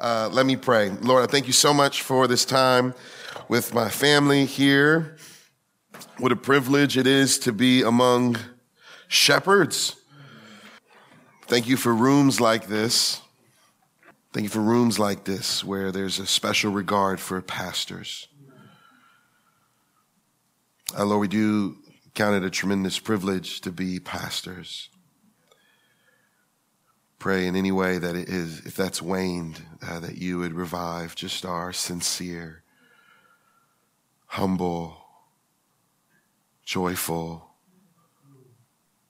Uh, let me pray. Lord, I thank you so much for this time with my family here. What a privilege it is to be among shepherds. Thank you for rooms like this. Thank you for rooms like this where there's a special regard for pastors. Uh, Lord, we do count it a tremendous privilege to be pastors pray in any way that it is, if that's waned, uh, that you would revive just our sincere, humble, joyful,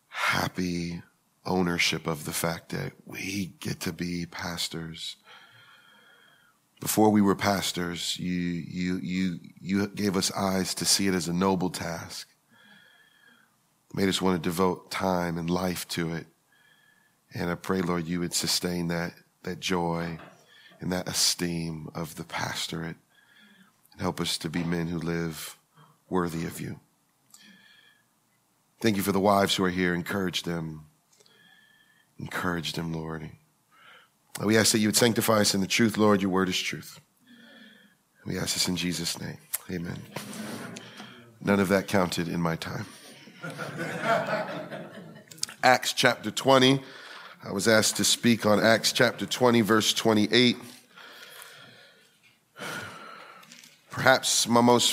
happy ownership of the fact that we get to be pastors. Before we were pastors, you, you, you, you gave us eyes to see it as a noble task. Made us want to devote time and life to it. And I pray, Lord, you would sustain that, that joy and that esteem of the pastorate and help us to be men who live worthy of you. Thank you for the wives who are here. Encourage them. Encourage them, Lord. We ask that you would sanctify us in the truth, Lord. Your word is truth. We ask this in Jesus' name. Amen. None of that counted in my time. Acts chapter 20. I was asked to speak on Acts chapter 20, verse 28. Perhaps my most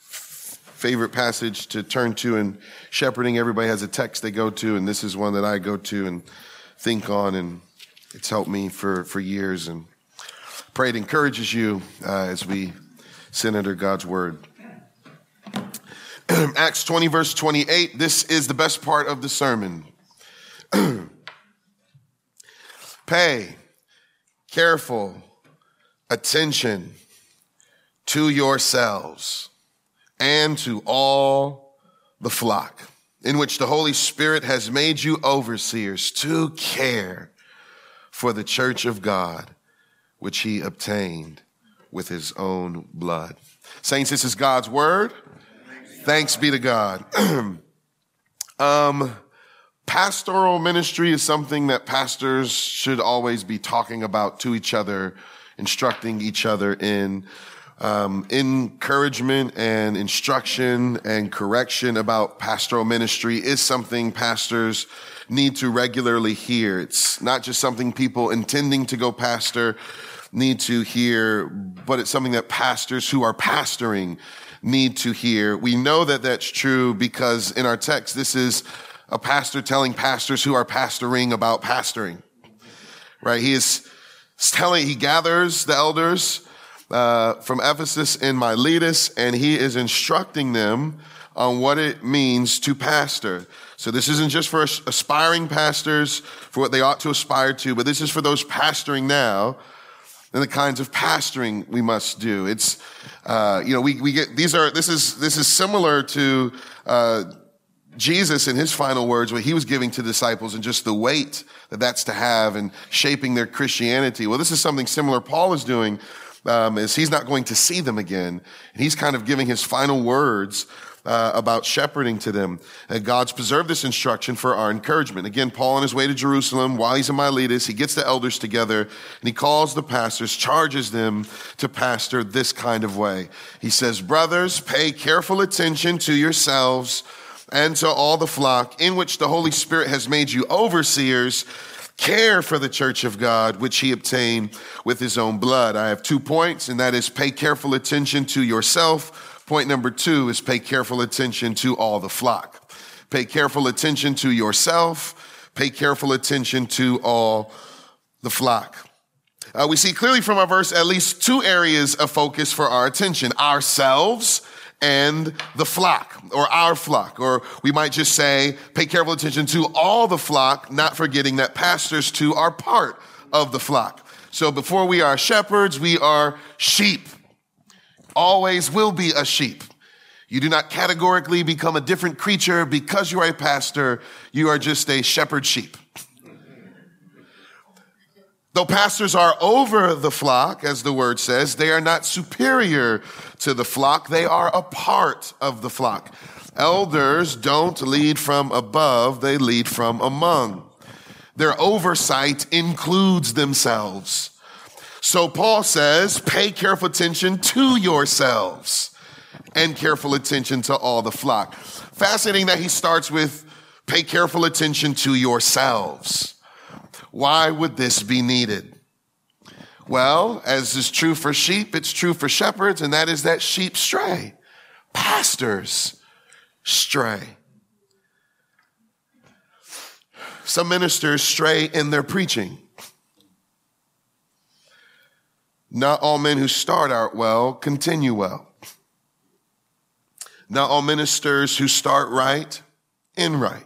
favorite passage to turn to in shepherding. Everybody has a text they go to, and this is one that I go to and think on, and it's helped me for, for years. And pray it encourages you uh, as we sit under God's word. Acts 20, verse 28. This is the best part of the sermon. Pay careful attention to yourselves and to all the flock in which the Holy Spirit has made you overseers to care for the church of God, which he obtained with his own blood. Saints, this is God's word. Thanks be to God. um, pastoral ministry is something that pastors should always be talking about to each other, instructing each other in. Um, encouragement and instruction and correction about pastoral ministry is something pastors need to regularly hear. It's not just something people intending to go pastor need to hear, but it's something that pastors who are pastoring need to hear. We know that that's true because in our text, this is a pastor telling pastors who are pastoring about pastoring. Right? He is telling, he gathers the elders uh, from Ephesus in Miletus, and he is instructing them on what it means to pastor. So this isn't just for aspiring pastors, for what they ought to aspire to, but this is for those pastoring now and the kinds of pastoring we must do. It's, uh, you know, we, we get, these are, this is, this is similar to, uh, Jesus, in his final words, what he was giving to disciples and just the weight that that's to have and shaping their Christianity. Well, this is something similar Paul is doing, um, is he's not going to see them again. And he's kind of giving his final words uh, about shepherding to them. And God's preserved this instruction for our encouragement. Again, Paul on his way to Jerusalem, while he's in Miletus, he gets the elders together and he calls the pastors, charges them to pastor this kind of way. He says, brothers, pay careful attention to yourselves and to all the flock in which the Holy Spirit has made you overseers. Care for the church of God, which he obtained with his own blood. I have two points, and that is pay careful attention to yourself. Point number two is pay careful attention to all the flock. Pay careful attention to yourself. Pay careful attention to all the flock. Uh, we see clearly from our verse at least two areas of focus for our attention ourselves and the flock or our flock. Or we might just say, pay careful attention to all the flock, not forgetting that pastors too are part of the flock. So before we are shepherds, we are sheep. Always will be a sheep. You do not categorically become a different creature because you are a pastor. You are just a shepherd sheep. Though pastors are over the flock, as the word says, they are not superior to the flock. They are a part of the flock. Elders don't lead from above, they lead from among. Their oversight includes themselves. So Paul says, pay careful attention to yourselves and careful attention to all the flock. Fascinating that he starts with pay careful attention to yourselves. Why would this be needed? Well, as is true for sheep, it's true for shepherds, and that is that sheep stray. Pastors stray. Some ministers stray in their preaching. Not all men who start out well continue well. Not all ministers who start right end right.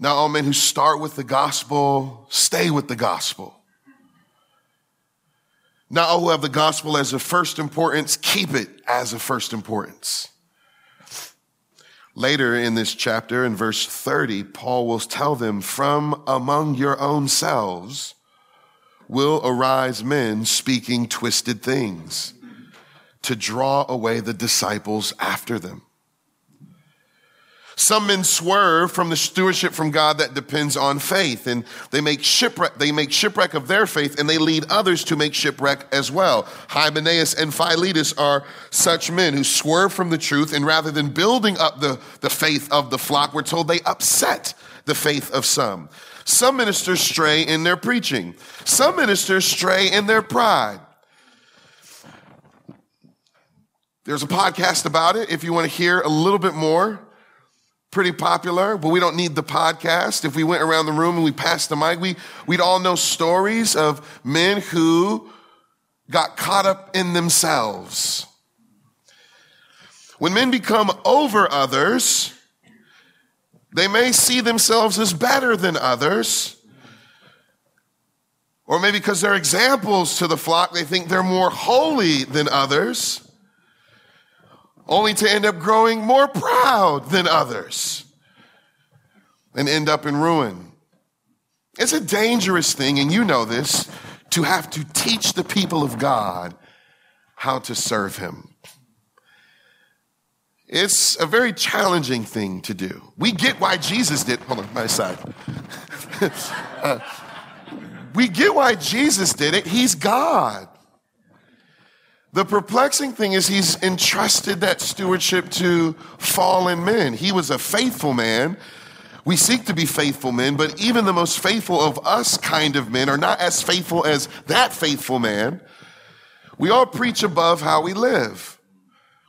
Not all men who start with the gospel stay with the gospel. Not all who have the gospel as a first importance keep it as a first importance. Later in this chapter, in verse 30, Paul will tell them, From among your own selves will arise men speaking twisted things to draw away the disciples after them. Some men swerve from the stewardship from God that depends on faith and they make shipwreck, they make shipwreck of their faith and they lead others to make shipwreck as well. Hymenaeus and Philetus are such men who swerve from the truth and rather than building up the, the faith of the flock, we're told they upset the faith of some. Some ministers stray in their preaching. Some ministers stray in their pride. There's a podcast about it if you want to hear a little bit more pretty popular, but we don't need the podcast. If we went around the room and we passed the mic, we, we'd all know stories of men who got caught up in themselves. When men become over others, they may see themselves as better than others. Or maybe because they're examples to the flock, they think they're more holy than others only to end up growing more proud than others and end up in ruin. It's a dangerous thing, and you know this, to have to teach the people of God how to serve Him. It's a very challenging thing to do. We get why Jesus did. Hold on, my side. uh, we get why Jesus did it. He's God. The perplexing thing is he's entrusted that stewardship to fallen men. He was a faithful man. We seek to be faithful men, but even the most faithful of us kind of men are not as faithful as that faithful man. We all preach above how we live.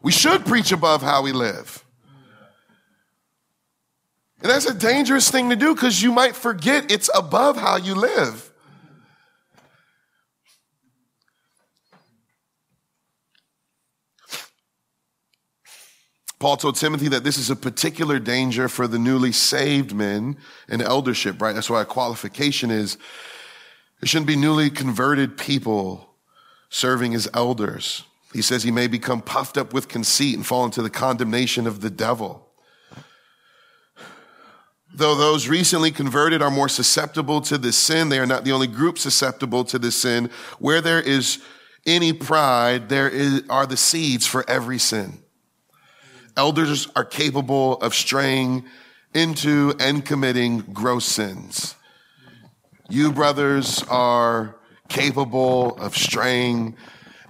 We should preach above how we live. And that's a dangerous thing to do because you might forget it's above how you live. Paul told Timothy that this is a particular danger for the newly saved men in eldership, right? That's why a qualification is there shouldn't be newly converted people serving as elders. He says he may become puffed up with conceit and fall into the condemnation of the devil. Though those recently converted are more susceptible to this sin, they are not the only group susceptible to this sin. Where there is any pride, there is, are the seeds for every sin. Elders are capable of straying into and committing gross sins. You, brothers, are capable of straying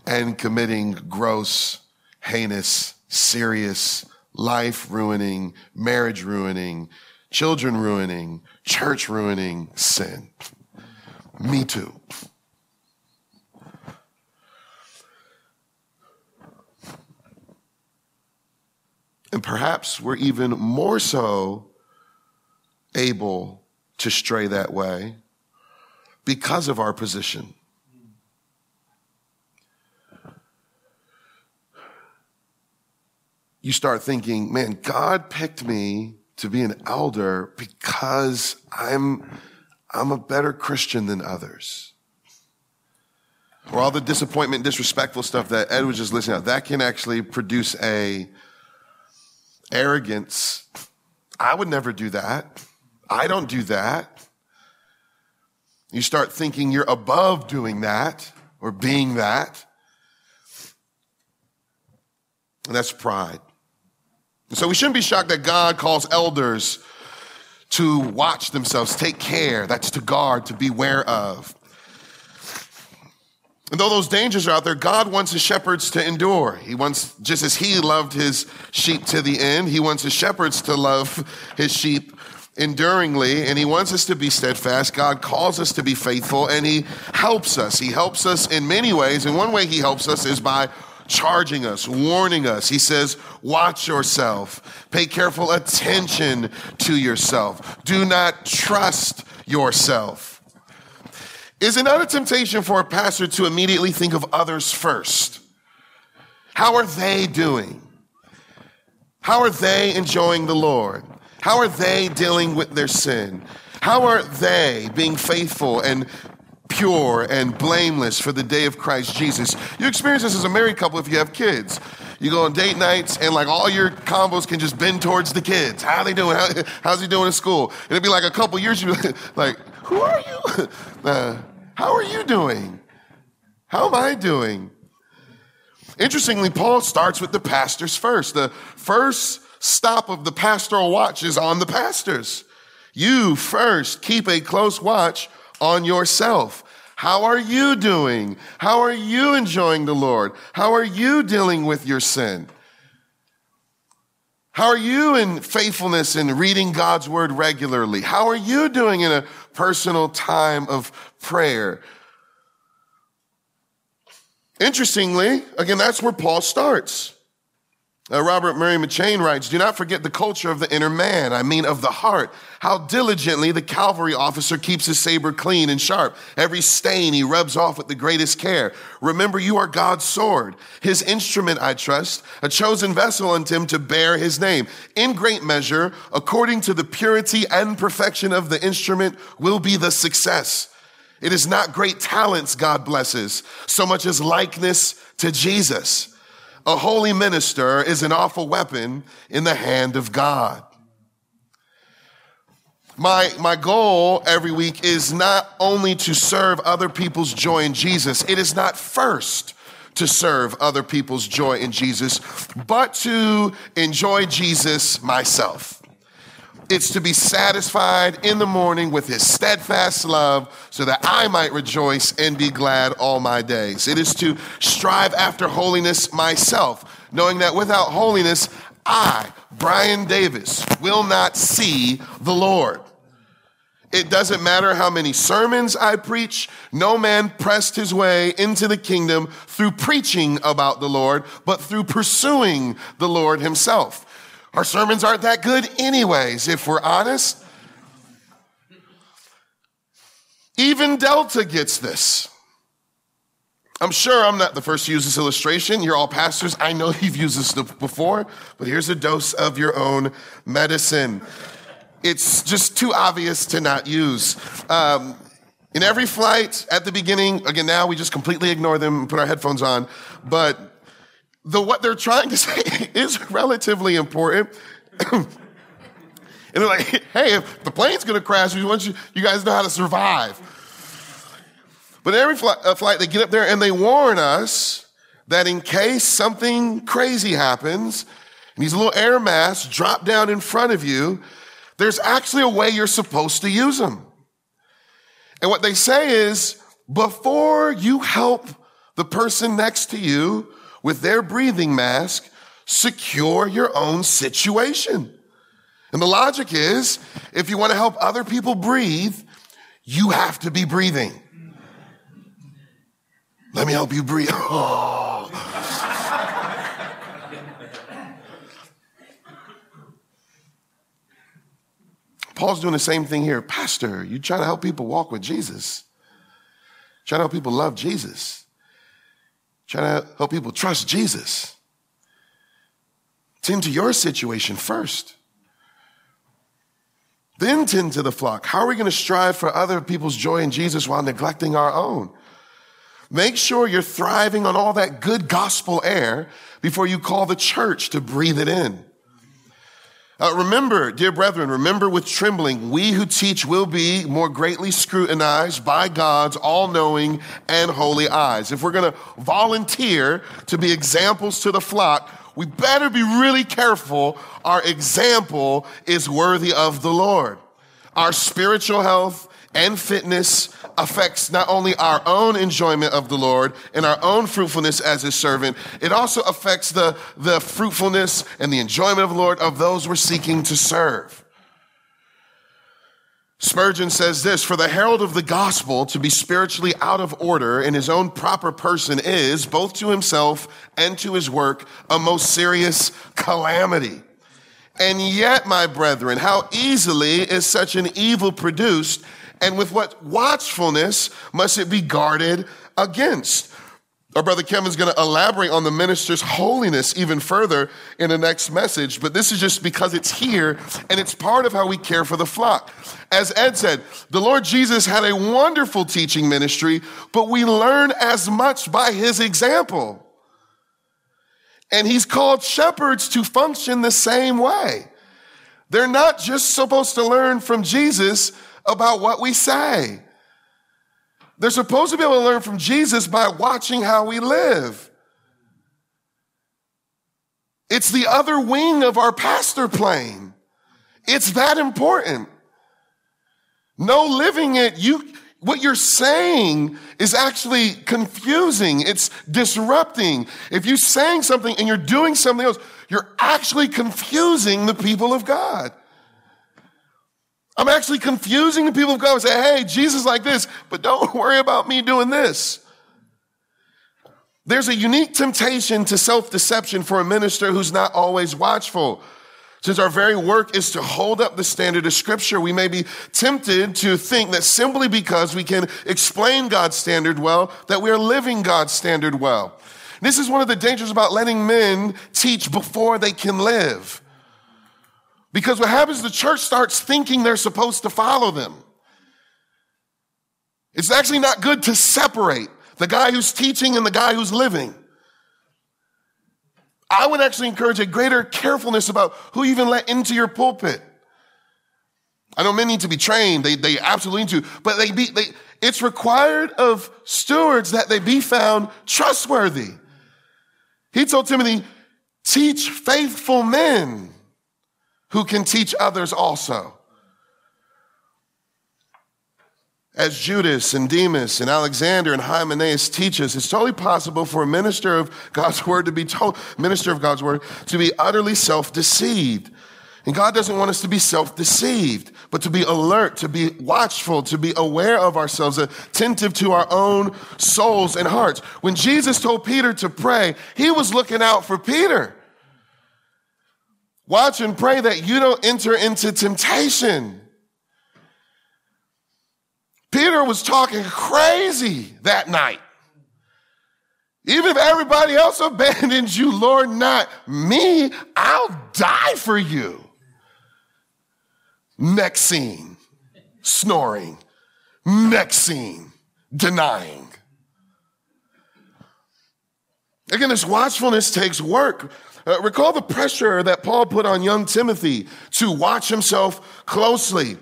and committing gross, heinous, serious, life ruining, marriage ruining, children ruining, church ruining sin. Me too. And perhaps we're even more so able to stray that way because of our position. You start thinking, man, God picked me to be an elder because I'm, I'm a better Christian than others. Or all the disappointment, disrespectful stuff that Ed was just listening to, that can actually produce a arrogance. I would never do that. I don't do that. You start thinking you're above doing that or being that. And that's pride. so we shouldn't be shocked that God calls elders to watch themselves, take care. That's to guard, to beware of. And though those dangers are out there, God wants his shepherds to endure. He wants, just as he loved his sheep to the end, he wants his shepherds to love his sheep enduringly, and he wants us to be steadfast. God calls us to be faithful, and he helps us. He helps us in many ways. And one way he helps us is by charging us, warning us. He says, watch yourself. Pay careful attention to yourself. Do not trust yourself. Is it not a temptation for a pastor to immediately think of others first? How are they doing? How are they enjoying the Lord? How are they dealing with their sin? How are they being faithful and pure and blameless for the day of Christ Jesus. You experience this as a married couple if you have kids. You go on date nights and like all your combos can just bend towards the kids. How are they doing? How, how's he doing in school? It'd be like a couple years, you'd be like, who are you? Uh, how are you doing? How am I doing? Interestingly, Paul starts with the pastors first. The first stop of the pastoral watch is on the pastors. You first keep a close watch on yourself. How are you doing? How are you enjoying the Lord? How are you dealing with your sin? How are you in faithfulness in reading God's word regularly? How are you doing in a personal time of prayer? Interestingly, again, that's where Paul starts. Uh, Robert Murray McCheyne writes, Do not forget the culture of the inner man, I mean of the heart. How diligently the cavalry officer keeps his saber clean and sharp. Every stain he rubs off with the greatest care. Remember, you are God's sword, his instrument, I trust, a chosen vessel unto him to bear his name. In great measure, according to the purity and perfection of the instrument, will be the success. It is not great talents God blesses, so much as likeness to Jesus. A holy minister is an awful weapon in the hand of God. My, my goal every week is not only to serve other people's joy in Jesus, it is not first to serve other people's joy in Jesus, but to enjoy Jesus myself. It's to be satisfied in the morning with his steadfast love so that I might rejoice and be glad all my days. It is to strive after holiness myself, knowing that without holiness, I, Brian Davis, will not see the Lord. It doesn't matter how many sermons I preach. No man pressed his way into the kingdom through preaching about the Lord, but through pursuing the Lord himself. Our sermons aren't that good, anyways, if we're honest. Even Delta gets this. I'm sure I'm not the first to use this illustration. You're all pastors. I know you've used this before, but here's a dose of your own medicine. It's just too obvious to not use. Um, in every flight at the beginning, again, now we just completely ignore them and put our headphones on, but the what they're trying to say is relatively important. and they're like, hey, if the plane's gonna crash, we want you, you guys know how to survive. But every flight, uh, flight, they get up there and they warn us that in case something crazy happens and these little air masks drop down in front of you, there's actually a way you're supposed to use them. And what they say is, before you help the person next to you with their breathing mask, secure your own situation. And the logic is if you want to help other people breathe, you have to be breathing. Let me help you breathe. Oh. Paul's doing the same thing here. Pastor, you trying to help people walk with Jesus, trying to help people love Jesus. Trying to help people trust Jesus. Tend to your situation first. Then tend to the flock. How are we going to strive for other people's joy in Jesus while neglecting our own? Make sure you're thriving on all that good gospel air before you call the church to breathe it in. Uh, remember, dear brethren, remember with trembling, we who teach will be more greatly scrutinized by God's all knowing and holy eyes. If we're going to volunteer to be examples to the flock, we better be really careful our example is worthy of the Lord. Our spiritual health and fitness affects not only our own enjoyment of the Lord and our own fruitfulness as his servant, it also affects the, the fruitfulness and the enjoyment of the Lord of those we're seeking to serve. Spurgeon says this, for the herald of the gospel to be spiritually out of order in his own proper person is, both to himself and to his work, a most serious calamity. And yet, my brethren, how easily is such an evil produced and with what watchfulness must it be guarded against? Our brother Kevin's going to elaborate on the minister's holiness even further in the next message, but this is just because it's here and it's part of how we care for the flock. As Ed said, the Lord Jesus had a wonderful teaching ministry, but we learn as much by his example. And he's called shepherds to function the same way. They're not just supposed to learn from Jesus, about what we say. They're supposed to be able to learn from Jesus by watching how we live. It's the other wing of our pastor plane. It's that important. No living it, you, what you're saying is actually confusing. It's disrupting. If you're saying something and you're doing something else, you're actually confusing the people of God. I'm actually confusing the people of God and say, hey, Jesus like this, but don't worry about me doing this. There's a unique temptation to self-deception for a minister who's not always watchful. Since our very work is to hold up the standard of scripture, we may be tempted to think that simply because we can explain God's standard well, that we are living God's standard well. This is one of the dangers about letting men teach before they can live. Because what happens, the church starts thinking they're supposed to follow them. It's actually not good to separate the guy who's teaching and the guy who's living. I would actually encourage a greater carefulness about who you even let into your pulpit. I know men need to be trained. They, they absolutely need to, but they be, they, it's required of stewards that they be found trustworthy. He told Timothy, teach faithful men who can teach others also. As Judas and Demas and Alexander and Hymenaeus teach us, it's totally possible for a minister of God's word to be told, minister of God's word to be utterly self-deceived. And God doesn't want us to be self-deceived, but to be alert, to be watchful, to be aware of ourselves, attentive to our own souls and hearts. When Jesus told Peter to pray, he was looking out for Peter. Watch and pray that you don't enter into temptation. Peter was talking crazy that night. Even if everybody else abandons you, Lord, not me, I'll die for you. Next scene, snoring. Next scene, denying. Again, this watchfulness takes work. Uh, recall the pressure that Paul put on young Timothy to watch himself closely.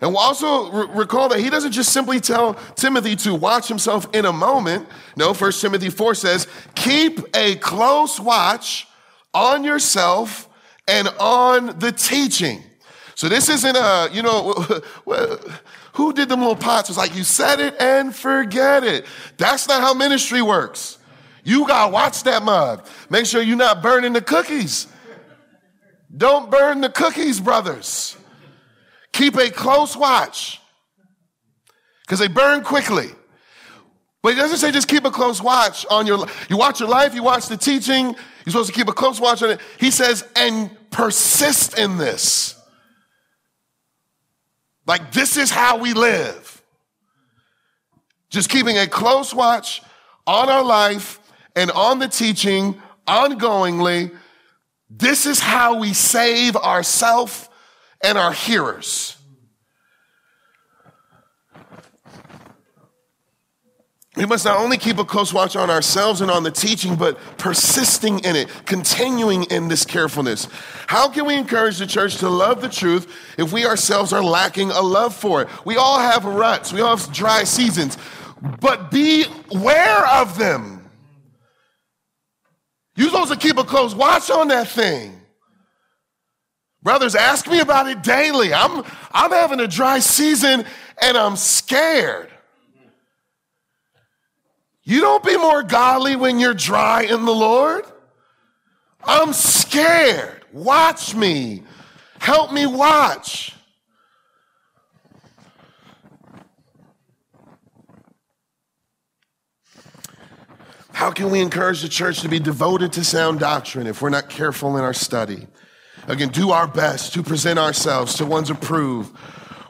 And we'll also re- recall that he doesn't just simply tell Timothy to watch himself in a moment. No, 1 Timothy 4 says, keep a close watch on yourself and on the teaching. So this isn't a, you know, who did them little pots? It's like you said it and forget it. That's not how ministry works. You gotta watch that mug. Make sure you're not burning the cookies. Don't burn the cookies, brothers. Keep a close watch because they burn quickly. But he doesn't say just keep a close watch on your you watch your life, you watch the teaching, you're supposed to keep a close watch on it. He says, and persist in this. Like this is how we live. Just keeping a close watch on our life and on the teaching ongoingly. This is how we save ourselves and our hearers. We must not only keep a close watch on ourselves and on the teaching, but persisting in it, continuing in this carefulness. How can we encourage the church to love the truth if we ourselves are lacking a love for it? We all have ruts, we all have dry seasons, but be aware of them. You're supposed to keep a close watch on that thing. Brothers, ask me about it daily. I'm, I'm having a dry season and I'm scared. You don't be more godly when you're dry in the Lord. I'm scared. Watch me. Help me watch. How can we encourage the church to be devoted to sound doctrine if we're not careful in our study? Again, do our best to present ourselves to one's approved,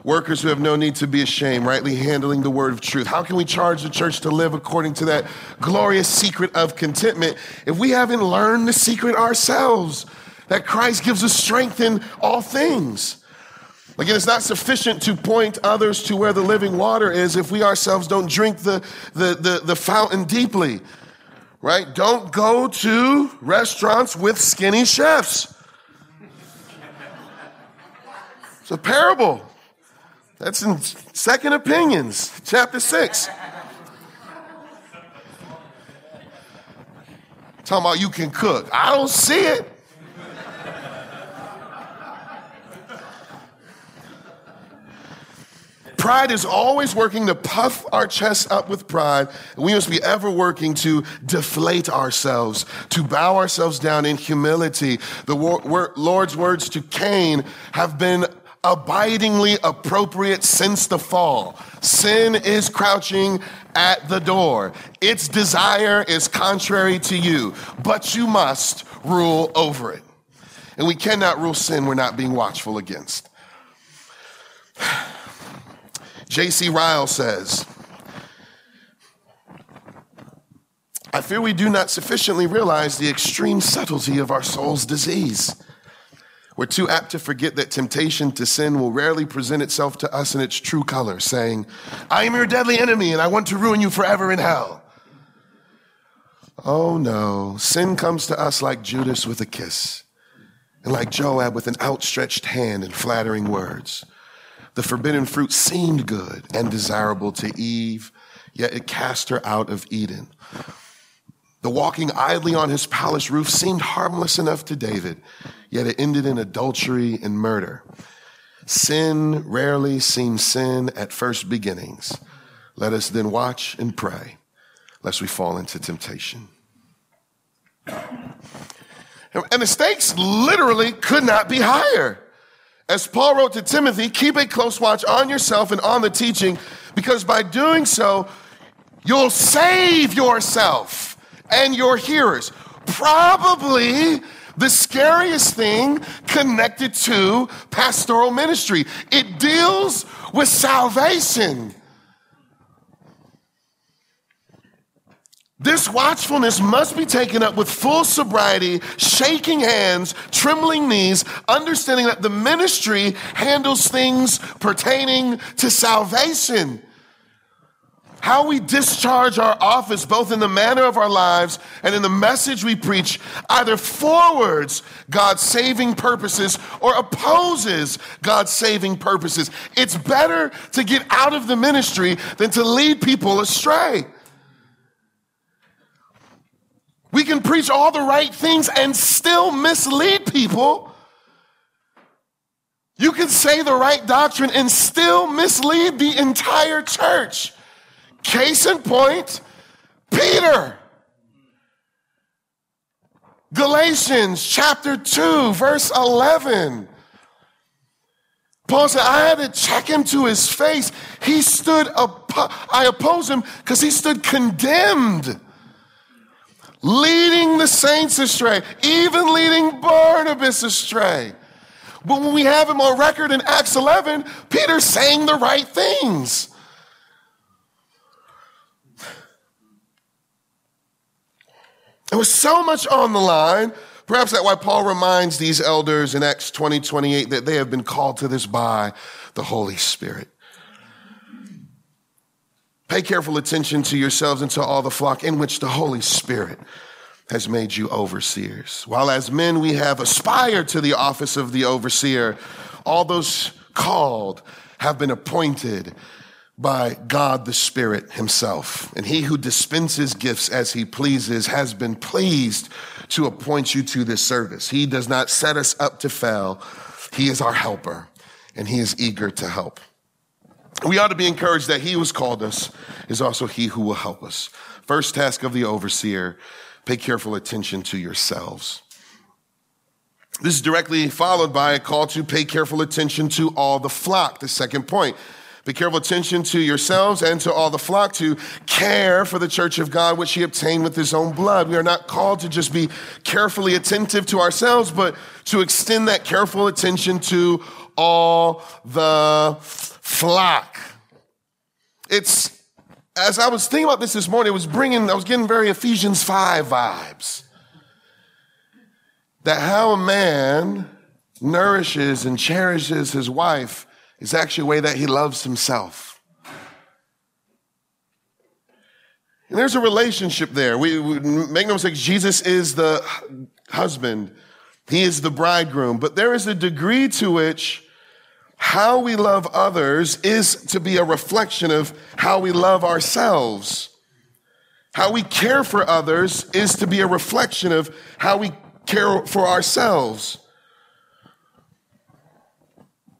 workers who have no need to be ashamed, rightly handling the word of truth. How can we charge the church to live according to that glorious secret of contentment if we haven't learned the secret ourselves? That Christ gives us strength in all things. Again, it's not sufficient to point others to where the living water is if we ourselves don't drink the, the, the, the fountain deeply. Right? Don't go to restaurants with skinny chefs. It's a parable. That's in Second Opinions, chapter 6. Talking about you can cook. I don't see it. Pride is always working to puff our chests up with pride. And we must be ever working to deflate ourselves, to bow ourselves down in humility. The Lord's words to Cain have been abidingly appropriate since the fall. Sin is crouching at the door. Its desire is contrary to you, but you must rule over it. And we cannot rule sin we're not being watchful against. J.C. Ryle says, I fear we do not sufficiently realize the extreme subtlety of our soul's disease. We're too apt to forget that temptation to sin will rarely present itself to us in its true color, saying, I am your deadly enemy and I want to ruin you forever in hell. Oh no, sin comes to us like Judas with a kiss, and like Joab with an outstretched hand and flattering words. The forbidden fruit seemed good and desirable to Eve, yet it cast her out of Eden. The walking idly on his palace roof seemed harmless enough to David, yet it ended in adultery and murder. Sin rarely seems sin at first beginnings. Let us then watch and pray, lest we fall into temptation. And the stakes literally could not be higher. As Paul wrote to Timothy, keep a close watch on yourself and on the teaching, because by doing so, you'll save yourself and your hearers. Probably the scariest thing connected to pastoral ministry. It deals with salvation. This watchfulness must be taken up with full sobriety, shaking hands, trembling knees, understanding that the ministry handles things pertaining to salvation how we discharge our office, both in the manner of our lives and in the message we preach, either forwards God's saving purposes or opposes God's saving purposes. It's better to get out of the ministry than to lead people astray. We can preach all the right things and still mislead people. You can say the right doctrine and still mislead the entire church. Case in point, Peter. Galatians chapter 2, verse 11. Paul said, I had to check him to his face. He stood, I oppose him because he stood condemned, leading the saints astray, even leading Barnabas astray. But when we have him on record in Acts 11, Peter's saying the right things. There was so much on the line. Perhaps that's why Paul reminds these elders in Acts 20, 28 that they have been called to this by the Holy Spirit. Pay careful attention to yourselves and to all the flock in which the Holy Spirit has made you overseers. While as men we have aspired to the office of the overseer, all those called have been appointed by God the Spirit Himself. And He who dispenses gifts as He pleases has been pleased to appoint you to this service. He does not set us up to fail. He is our helper and He is eager to help. We ought to be encouraged that he who has called us is also he who will help us. First task of the overseer, pay careful attention to yourselves. This is directly followed by a call to pay careful attention to all the flock, the second point. Pay careful attention to yourselves and to all the flock to care for the church of God, which he obtained with his own blood. We are not called to just be carefully attentive to ourselves, but to extend that careful attention to all the flock. It's, as I was thinking about this this morning, it was bringing, I was getting very Ephesians 5 vibes. That how a man nourishes and cherishes his wife is actually a way that he loves himself. And there's a relationship there. We, we, make no mistake, Jesus is the husband. He is the bridegroom. But there is a degree to which how we love others is to be a reflection of how we love ourselves. How we care for others is to be a reflection of how we care for ourselves.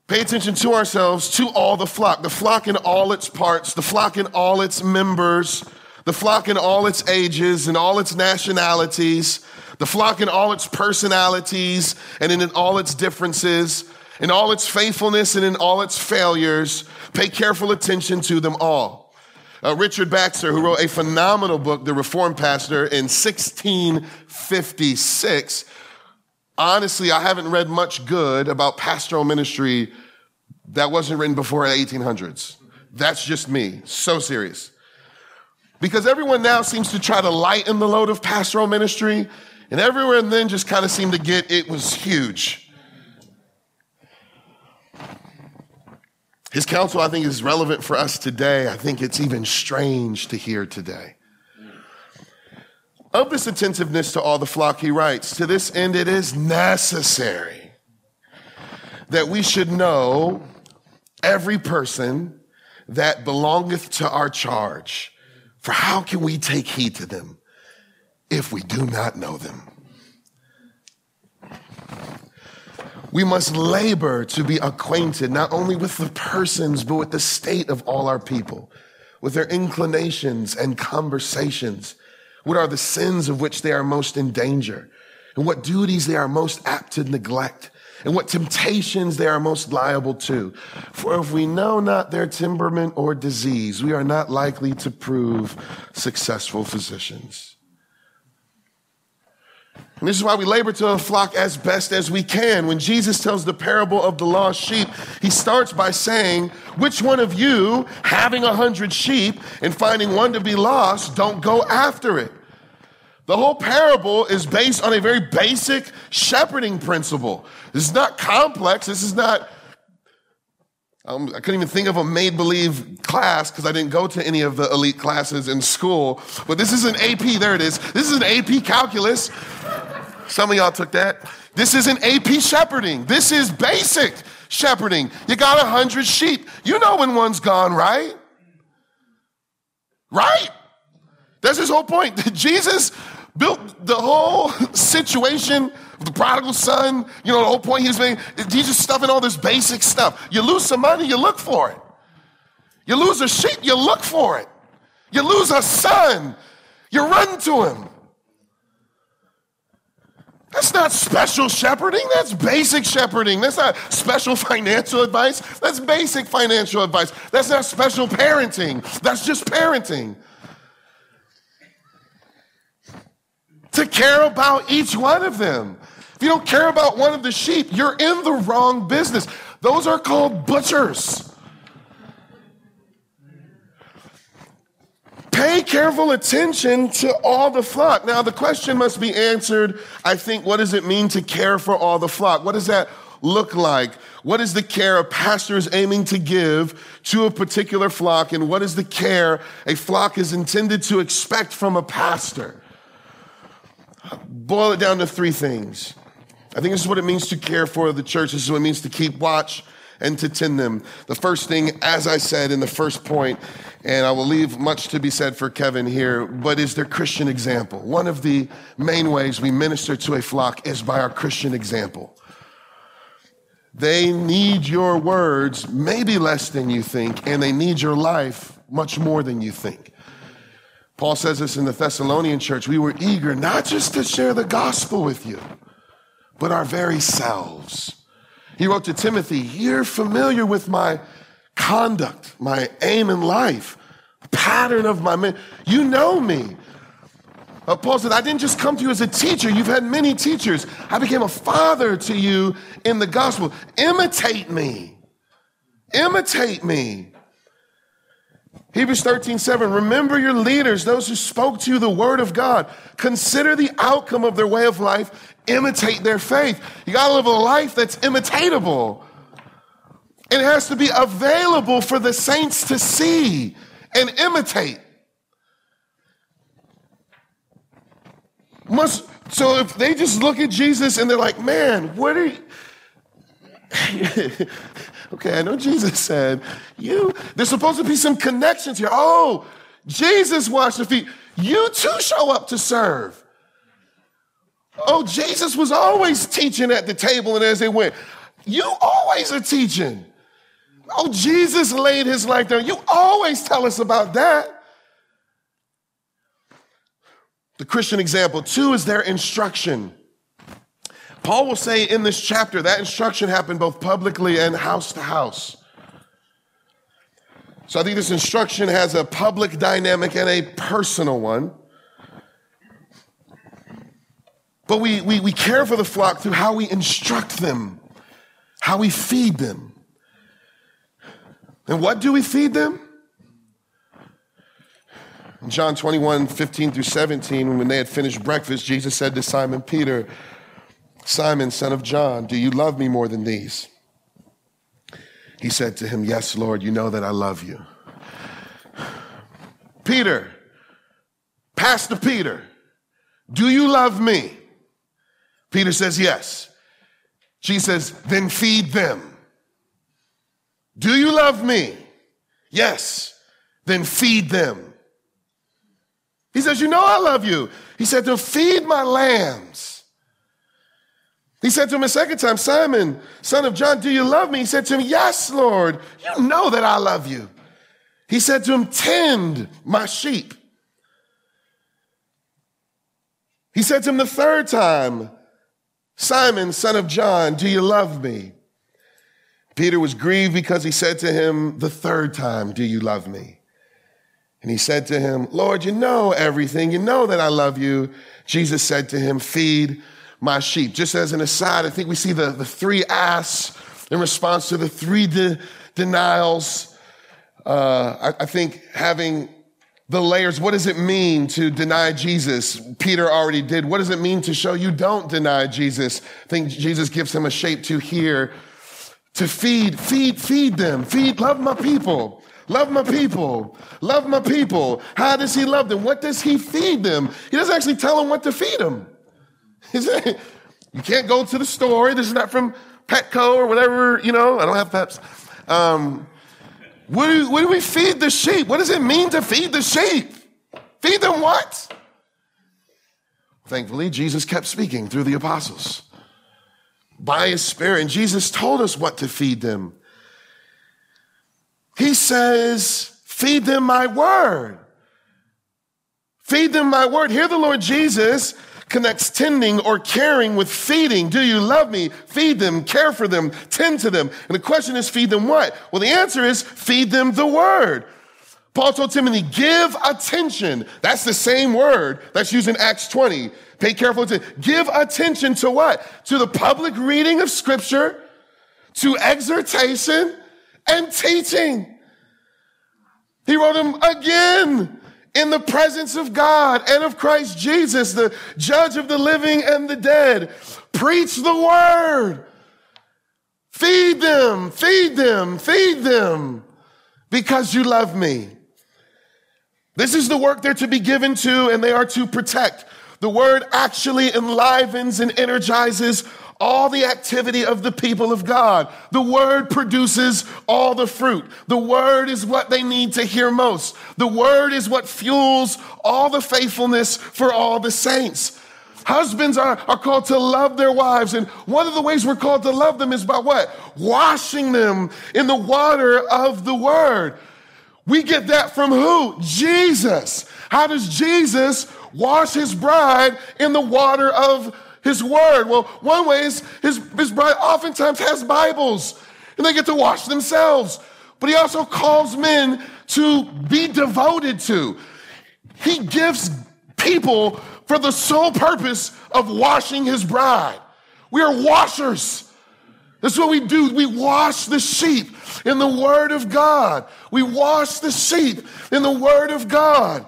Pay attention to ourselves, to all the flock, the flock in all its parts, the flock in all its members, the flock in all its ages and all its nationalities, the flock in all its personalities and in all its differences, in all its faithfulness and in all its failures. Pay careful attention to them all. Uh, Richard Baxter, who wrote a phenomenal book, The Reformed Pastor, in 1656, honestly, I haven't read much good about pastoral ministry that wasn't written before the 1800s. That's just me. So serious. Because everyone now seems to try to lighten the load of pastoral ministry, and everyone then just kind of seemed to get it was huge. His counsel, I think, is relevant for us today. I think it's even strange to hear today. Of this attentiveness to all the flock, he writes, To this end, it is necessary that we should know every person that belongeth to our charge. For how can we take heed to them if we do not know them? We must labor to be acquainted not only with the persons, but with the state of all our people, with their inclinations and conversations what are the sins of which they are most in danger? And what duties they are most apt to neglect? And what temptations they are most liable to? For if we know not their temperament or disease, we are not likely to prove successful physicians. And this is why we labor to a flock as best as we can. When Jesus tells the parable of the lost sheep, he starts by saying, Which one of you, having a hundred sheep and finding one to be lost, don't go after it? The whole parable is based on a very basic shepherding principle. This is not complex. This is not, um, I couldn't even think of a made believe class because I didn't go to any of the elite classes in school. But this is an AP, there it is. This is an AP calculus. Some of y'all took that. This isn't AP shepherding. This is basic shepherding. You got a hundred sheep. You know when one's gone, right? Right? That's his whole point. Jesus built the whole situation of the prodigal son. You know, the whole point he was making, he's just stuffing all this basic stuff. You lose some money, you look for it. You lose a sheep, you look for it. You lose a son, you run to him. That's not special shepherding. That's basic shepherding. That's not special financial advice. That's basic financial advice. That's not special parenting. That's just parenting. To care about each one of them. If you don't care about one of the sheep, you're in the wrong business. Those are called butchers. Pay careful attention to all the flock. Now, the question must be answered, I think, what does it mean to care for all the flock? What does that look like? What is the care a pastor is aiming to give to a particular flock? And what is the care a flock is intended to expect from a pastor? Boil it down to three things. I think this is what it means to care for the church. This is what it means to keep watch and to tend them. The first thing, as I said in the first point, and I will leave much to be said for Kevin here, but is their Christian example. One of the main ways we minister to a flock is by our Christian example. They need your words maybe less than you think, and they need your life much more than you think. Paul says this in the Thessalonian church. We were eager not just to share the gospel with you, but our very selves. He wrote to Timothy, You're familiar with my conduct, my aim in life, pattern of my man. You know me. Uh, Paul said, I didn't just come to you as a teacher. You've had many teachers. I became a father to you in the gospel. Imitate me. Imitate me. Hebrews 13, 7. Remember your leaders, those who spoke to you the word of God. Consider the outcome of their way of life. Imitate their faith. You got to live a life that's imitatable. It has to be available for the saints to see and imitate. Must, so if they just look at Jesus and they're like, man, what are you? okay, I know Jesus said, you, there's supposed to be some connections here. Oh, Jesus washed the feet. You too show up to serve. Oh, Jesus was always teaching at the table and as they went. You always are teaching. Oh, Jesus laid his life down. You always tell us about that. The Christian example, two, is their instruction. Paul will say in this chapter that instruction happened both publicly and house to house. So I think this instruction has a public dynamic and a personal one. But we, we, we care for the flock through how we instruct them, how we feed them. And what do we feed them? In John 21, 15 through 17, when they had finished breakfast, Jesus said to Simon Peter, Simon, son of John, do you love me more than these? He said to him, Yes, Lord, you know that I love you. Peter, Pastor Peter, do you love me? Peter says, Yes. Jesus says, Then feed them. Do you love me? Yes. Then feed them. He says, You know I love you. He said to feed my lambs. He said to him a second time, Simon, son of John, do you love me? He said to him, Yes, Lord. You know that I love you. He said to him, Tend my sheep. He said to him the third time, Simon, son of John, do you love me? Peter was grieved because he said to him the third time, Do you love me? And he said to him, Lord, you know everything. You know that I love you. Jesus said to him, Feed my sheep. Just as an aside, I think we see the, the three asks in response to the three de- denials. Uh, I, I think having the layers. What does it mean to deny Jesus? Peter already did. What does it mean to show you don't deny Jesus? I think Jesus gives him a shape to here to feed, feed, feed them, feed, love my people. Love my people. Love my people. How does he love them? What does he feed them? He doesn't actually tell them what to feed them. you can't go to the store. This is not from Petco or whatever, you know. I don't have Peps. Um, what do, what do we feed the sheep? What does it mean to feed the sheep? Feed them what? Thankfully, Jesus kept speaking through the apostles by his spirit. And Jesus told us what to feed them. He says, feed them my word. Feed them my word. Here the Lord Jesus connects tending or caring with feeding. Do you love me? Feed them, care for them, tend to them. And the question is, feed them what? Well, the answer is, feed them the word. Paul told Timothy, give attention. That's the same word that's used in Acts 20. Pay careful attention. Give attention to what? To the public reading of scripture, to exhortation and teaching. He wrote them again in the presence of God and of Christ Jesus, the judge of the living and the dead. Preach the word. Feed them, feed them, feed them because you love me. This is the work they're to be given to and they are to protect. The word actually enlivens and energizes all the activity of the people of God. The word produces all the fruit. The word is what they need to hear most. The word is what fuels all the faithfulness for all the saints. Husbands are, are called to love their wives. And one of the ways we're called to love them is by what? Washing them in the water of the word. We get that from who? Jesus. How does Jesus wash his bride in the water of his word? Well, one way is his, his bride oftentimes has Bibles and they get to wash themselves. But he also calls men to be devoted to. He gives people for the sole purpose of washing his bride. We are washers. That's what we do. We wash the sheep in the word of God. We wash the sheep in the word of God.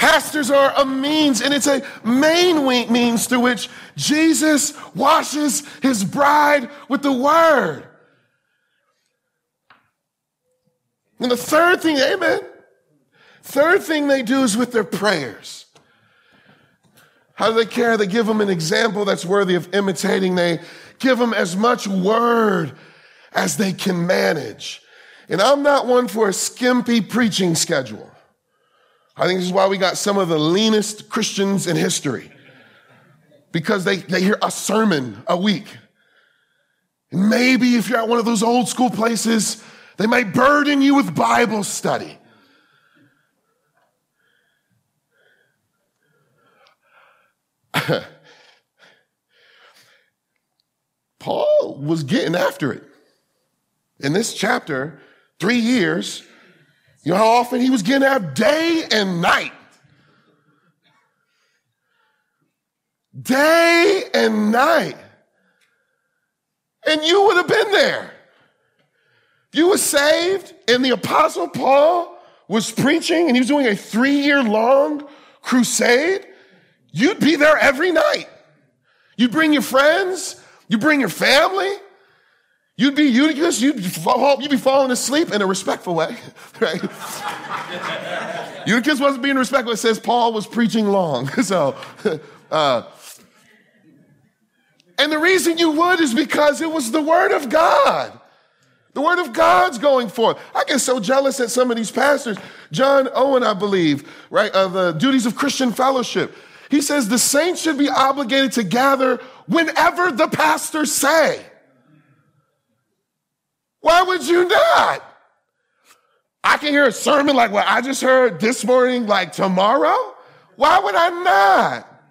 Pastors are a means, and it's a main means through which Jesus washes his bride with the word. And the third thing, amen. Third thing they do is with their prayers. How do they care? They give them an example that's worthy of imitating. They give them as much word as they can manage. And I'm not one for a skimpy preaching schedule. I think this is why we got some of the leanest Christians in history. Because they, they hear a sermon a week. And maybe if you're at one of those old school places, they might burden you with Bible study. Paul was getting after it. In this chapter, three years, you know how often he was getting out day and night. Day and night. And you would have been there. You were saved, and the Apostle Paul was preaching, and he was doing a three year long crusade. You'd be there every night. You'd bring your friends, you bring your family. You'd be Eutychus, you'd, you'd be falling asleep in a respectful way, right? Eutychus wasn't being respectful. It says Paul was preaching long. So, uh, and the reason you would is because it was the word of God. The word of God's going forth. I get so jealous at some of these pastors. John Owen, I believe, right, of the duties of Christian fellowship. He says the saints should be obligated to gather whenever the pastors say. Why would you not? I can hear a sermon like what I just heard this morning, like tomorrow. Why would I not?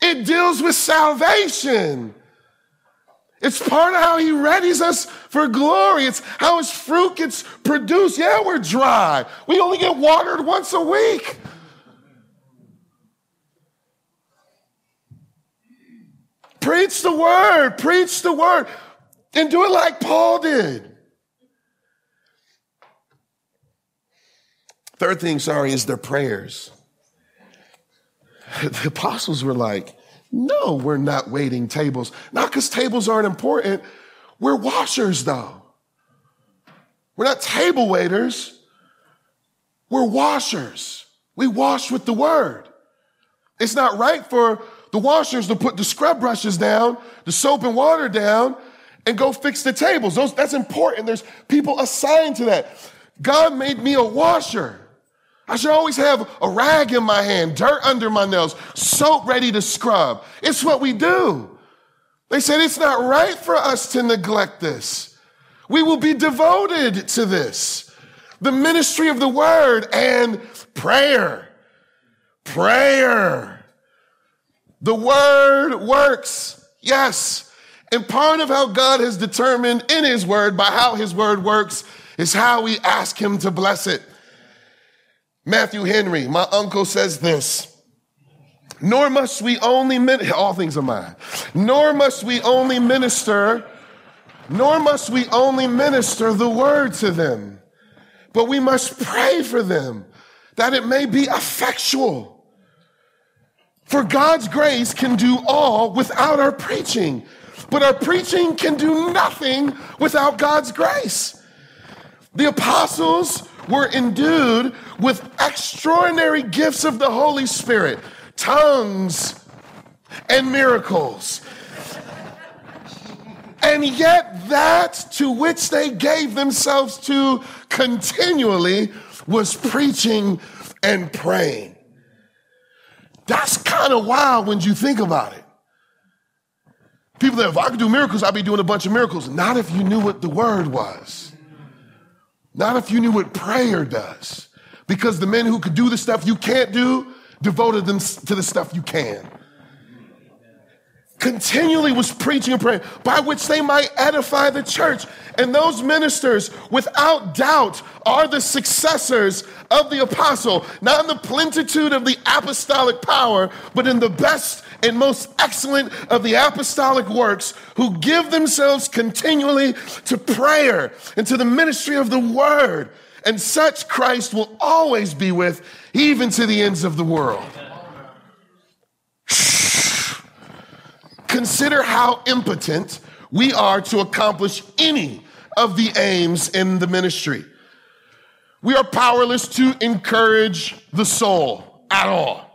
It deals with salvation. It's part of how he readies us for glory. It's how his fruit gets produced. Yeah, we're dry. We only get watered once a week. Preach the word, preach the word, and do it like Paul did. Third thing, sorry, is their prayers. The apostles were like, no, we're not waiting tables. Not because tables aren't important. We're washers, though. We're not table waiters. We're washers. We wash with the word. It's not right for the washers to put the scrub brushes down, the soap and water down, and go fix the tables. Those, that's important. There's people assigned to that. God made me a washer. I should always have a rag in my hand, dirt under my nails, soap ready to scrub. It's what we do. They said it's not right for us to neglect this. We will be devoted to this. The ministry of the word and prayer. Prayer. The word works. Yes. And part of how God has determined in his word by how his word works is how we ask him to bless it. Matthew Henry, my uncle says this. Nor must we only, min- all things are mine. Nor must we only minister, nor must we only minister the word to them, but we must pray for them that it may be effectual. For God's grace can do all without our preaching, but our preaching can do nothing without God's grace. The apostles were endued with extraordinary gifts of the Holy Spirit, tongues and miracles. And yet, that to which they gave themselves to continually was preaching and praying. That's kind of wild when you think about it. People that if I could do miracles, I'd be doing a bunch of miracles. Not if you knew what the word was. Not if you knew what prayer does. Because the men who could do the stuff you can't do devoted them to the stuff you can continually was preaching and praying by which they might edify the church. And those ministers, without doubt, are the successors of the apostle, not in the plenitude of the apostolic power, but in the best and most excellent of the apostolic works, who give themselves continually to prayer and to the ministry of the word. And such Christ will always be with, even to the ends of the world. Consider how impotent we are to accomplish any of the aims in the ministry. We are powerless to encourage the soul at all.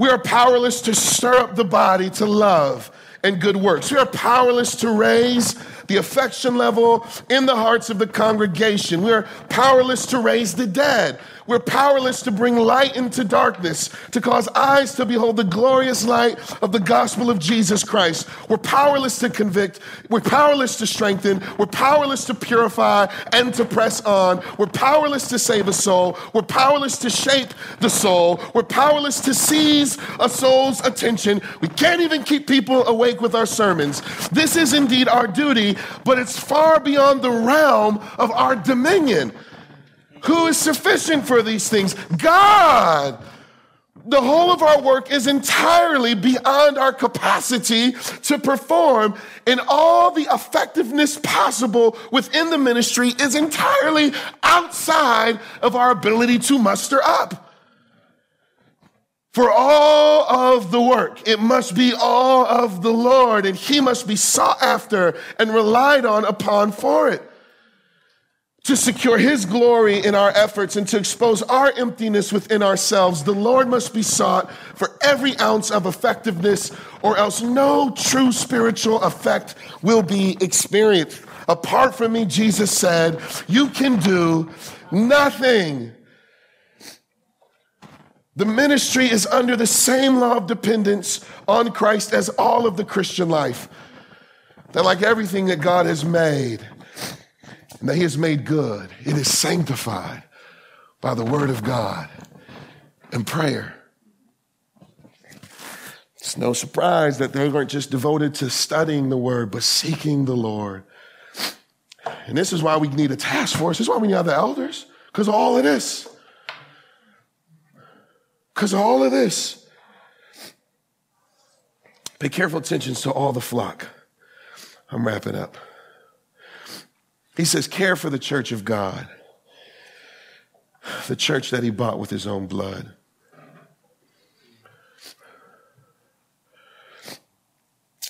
We are powerless to stir up the body to love and good works. We are powerless to raise the affection level in the hearts of the congregation. We are powerless to raise the dead. We're powerless to bring light into darkness, to cause eyes to behold the glorious light of the gospel of Jesus Christ. We're powerless to convict. We're powerless to strengthen. We're powerless to purify and to press on. We're powerless to save a soul. We're powerless to shape the soul. We're powerless to seize a soul's attention. We can't even keep people awake with our sermons. This is indeed our duty, but it's far beyond the realm of our dominion. Who is sufficient for these things? God. The whole of our work is entirely beyond our capacity to perform, and all the effectiveness possible within the ministry is entirely outside of our ability to muster up. For all of the work, it must be all of the Lord, and He must be sought after and relied on upon for it to secure his glory in our efforts and to expose our emptiness within ourselves, the Lord must be sought for every ounce of effectiveness, or else no true spiritual effect will be experienced. Apart from me, Jesus said, you can do nothing. The ministry is under the same law of dependence on Christ as all of the Christian life. That, like everything that God has made, and that he has made good. It is sanctified by the word of God and prayer. It's no surprise that they weren't just devoted to studying the word, but seeking the Lord. And this is why we need a task force. This is why we need other elders, because all of this. Because of all of this. Pay careful attention to all the flock. I'm wrapping up. He says, care for the church of God, the church that he bought with his own blood.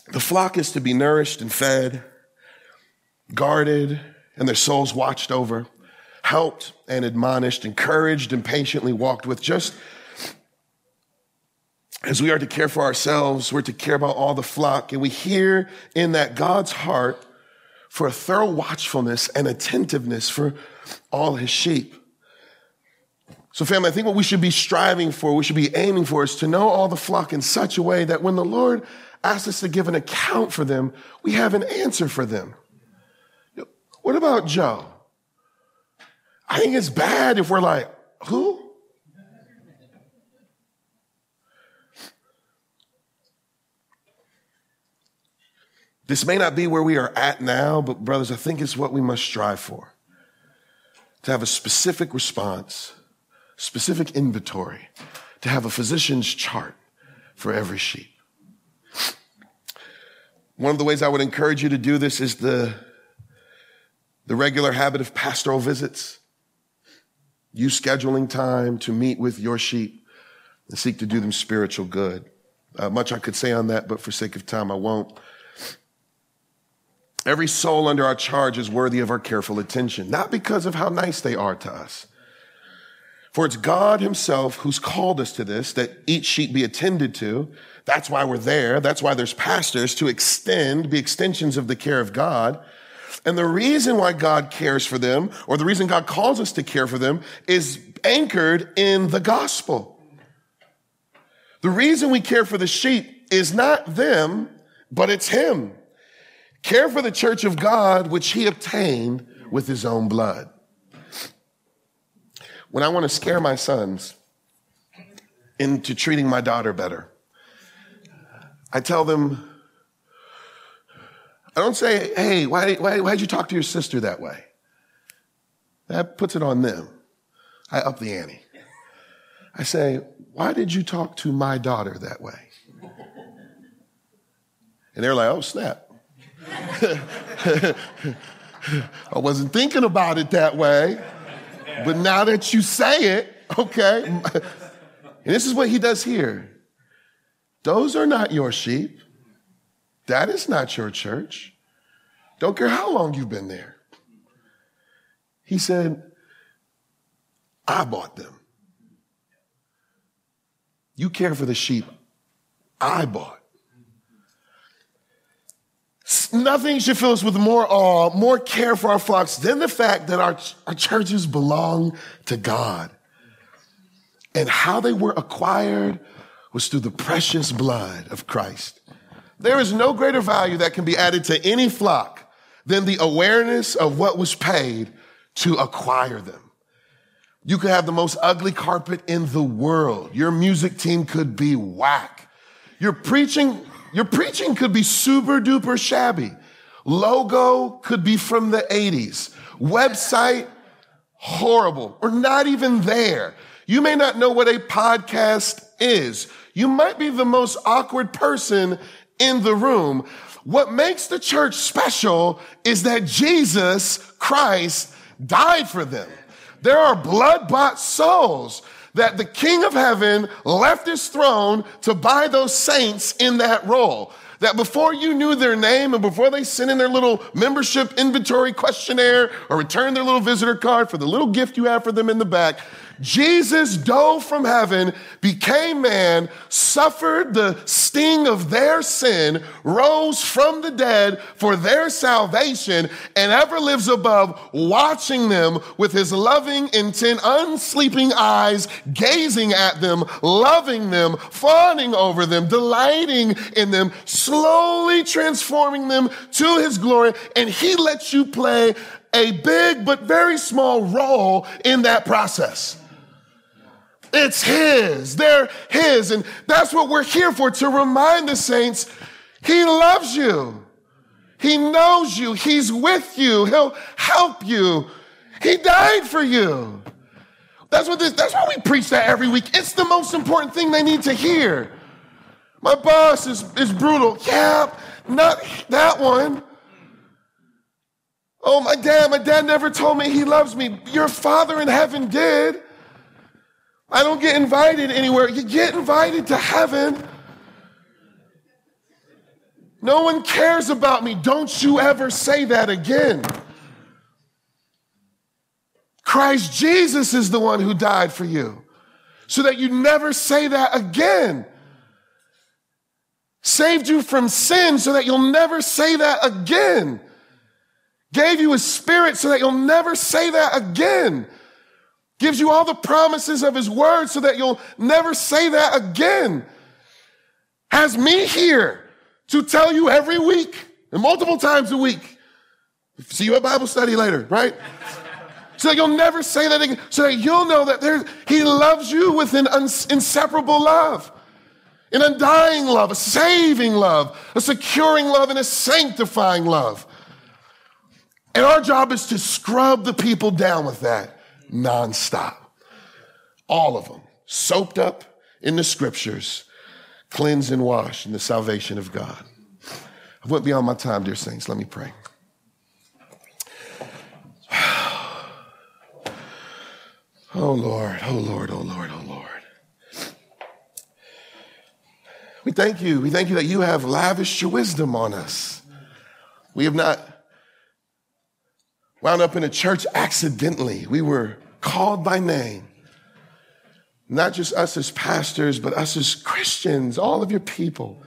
The flock is to be nourished and fed, guarded, and their souls watched over, helped and admonished, encouraged and patiently walked with. Just as we are to care for ourselves, we're to care about all the flock. And we hear in that God's heart for a thorough watchfulness and attentiveness for all his sheep. So, family, I think what we should be striving for, we should be aiming for, is to know all the flock in such a way that when the Lord asks us to give an account for them, we have an answer for them. What about Joe? I think it's bad if we're like, who? This may not be where we are at now, but brothers, I think it's what we must strive for. To have a specific response, specific inventory, to have a physician's chart for every sheep. One of the ways I would encourage you to do this is the, the regular habit of pastoral visits. You scheduling time to meet with your sheep and seek to do them spiritual good. Uh, much I could say on that, but for sake of time, I won't. Every soul under our charge is worthy of our careful attention, not because of how nice they are to us. For it's God himself who's called us to this, that each sheep be attended to. That's why we're there. That's why there's pastors to extend, be extensions of the care of God. And the reason why God cares for them, or the reason God calls us to care for them, is anchored in the gospel. The reason we care for the sheep is not them, but it's him. Care for the church of God, which he obtained with his own blood. When I want to scare my sons into treating my daughter better, I tell them, I don't say, hey, why, why, why'd you talk to your sister that way? That puts it on them. I up the ante. I say, why did you talk to my daughter that way? And they're like, oh, snap. I wasn't thinking about it that way. But now that you say it, okay. And this is what he does here. Those are not your sheep. That is not your church. Don't care how long you've been there. He said, I bought them. You care for the sheep I bought. Nothing should fill us with more awe, more care for our flocks than the fact that our, our churches belong to God. And how they were acquired was through the precious blood of Christ. There is no greater value that can be added to any flock than the awareness of what was paid to acquire them. You could have the most ugly carpet in the world. Your music team could be whack. Your preaching your preaching could be super duper shabby. Logo could be from the 80s. Website, horrible, or not even there. You may not know what a podcast is. You might be the most awkward person in the room. What makes the church special is that Jesus Christ died for them. There are blood bought souls that the King of Heaven left his throne to buy those saints in that role. That before you knew their name and before they sent in their little membership inventory questionnaire or returned their little visitor card for the little gift you have for them in the back, Jesus dove from heaven, became man, suffered the sting of their sin, rose from the dead for their salvation, and ever lives above, watching them with his loving, intent, unsleeping eyes, gazing at them, loving them, fawning over them, delighting in them, slowly transforming them to his glory. And he lets you play a big but very small role in that process. It's His. They're His. And that's what we're here for to remind the saints He loves you. He knows you. He's with you. He'll help you. He died for you. That's what this, that's why we preach that every week. It's the most important thing they need to hear. My boss is, is brutal. Yeah, not that one. Oh, my dad, my dad never told me he loves me. Your father in heaven did. I don't get invited anywhere. You get invited to heaven. No one cares about me. Don't you ever say that again. Christ Jesus is the one who died for you so that you never say that again. Saved you from sin so that you'll never say that again. Gave you a spirit so that you'll never say that again gives you all the promises of his word so that you'll never say that again. Has me here to tell you every week and multiple times a week. See you at Bible study later, right? so that you'll never say that again. So that you'll know that there, he loves you with an inseparable love, an undying love, a saving love, a securing love, and a sanctifying love. And our job is to scrub the people down with that nonstop. All of them soaked up in the scriptures, cleansed and washed in the salvation of God. I went beyond my time, dear saints. Let me pray. Oh Lord, oh Lord, oh Lord, oh Lord. We thank you. We thank you that you have lavished your wisdom on us. We have not wound up in a church accidentally. We were called by name. Not just us as pastors, but us as Christians, all of your people.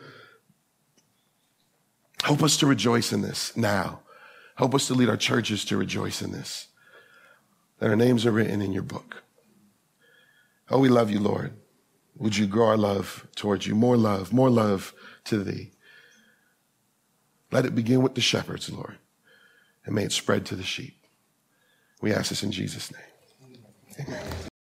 Help us to rejoice in this now. Help us to lead our churches to rejoice in this. That our names are written in your book. Oh, we love you, Lord. Would you grow our love towards you? More love, more love to thee. Let it begin with the shepherds, Lord, and may it spread to the sheep. We ask this in Jesus' name. Amen.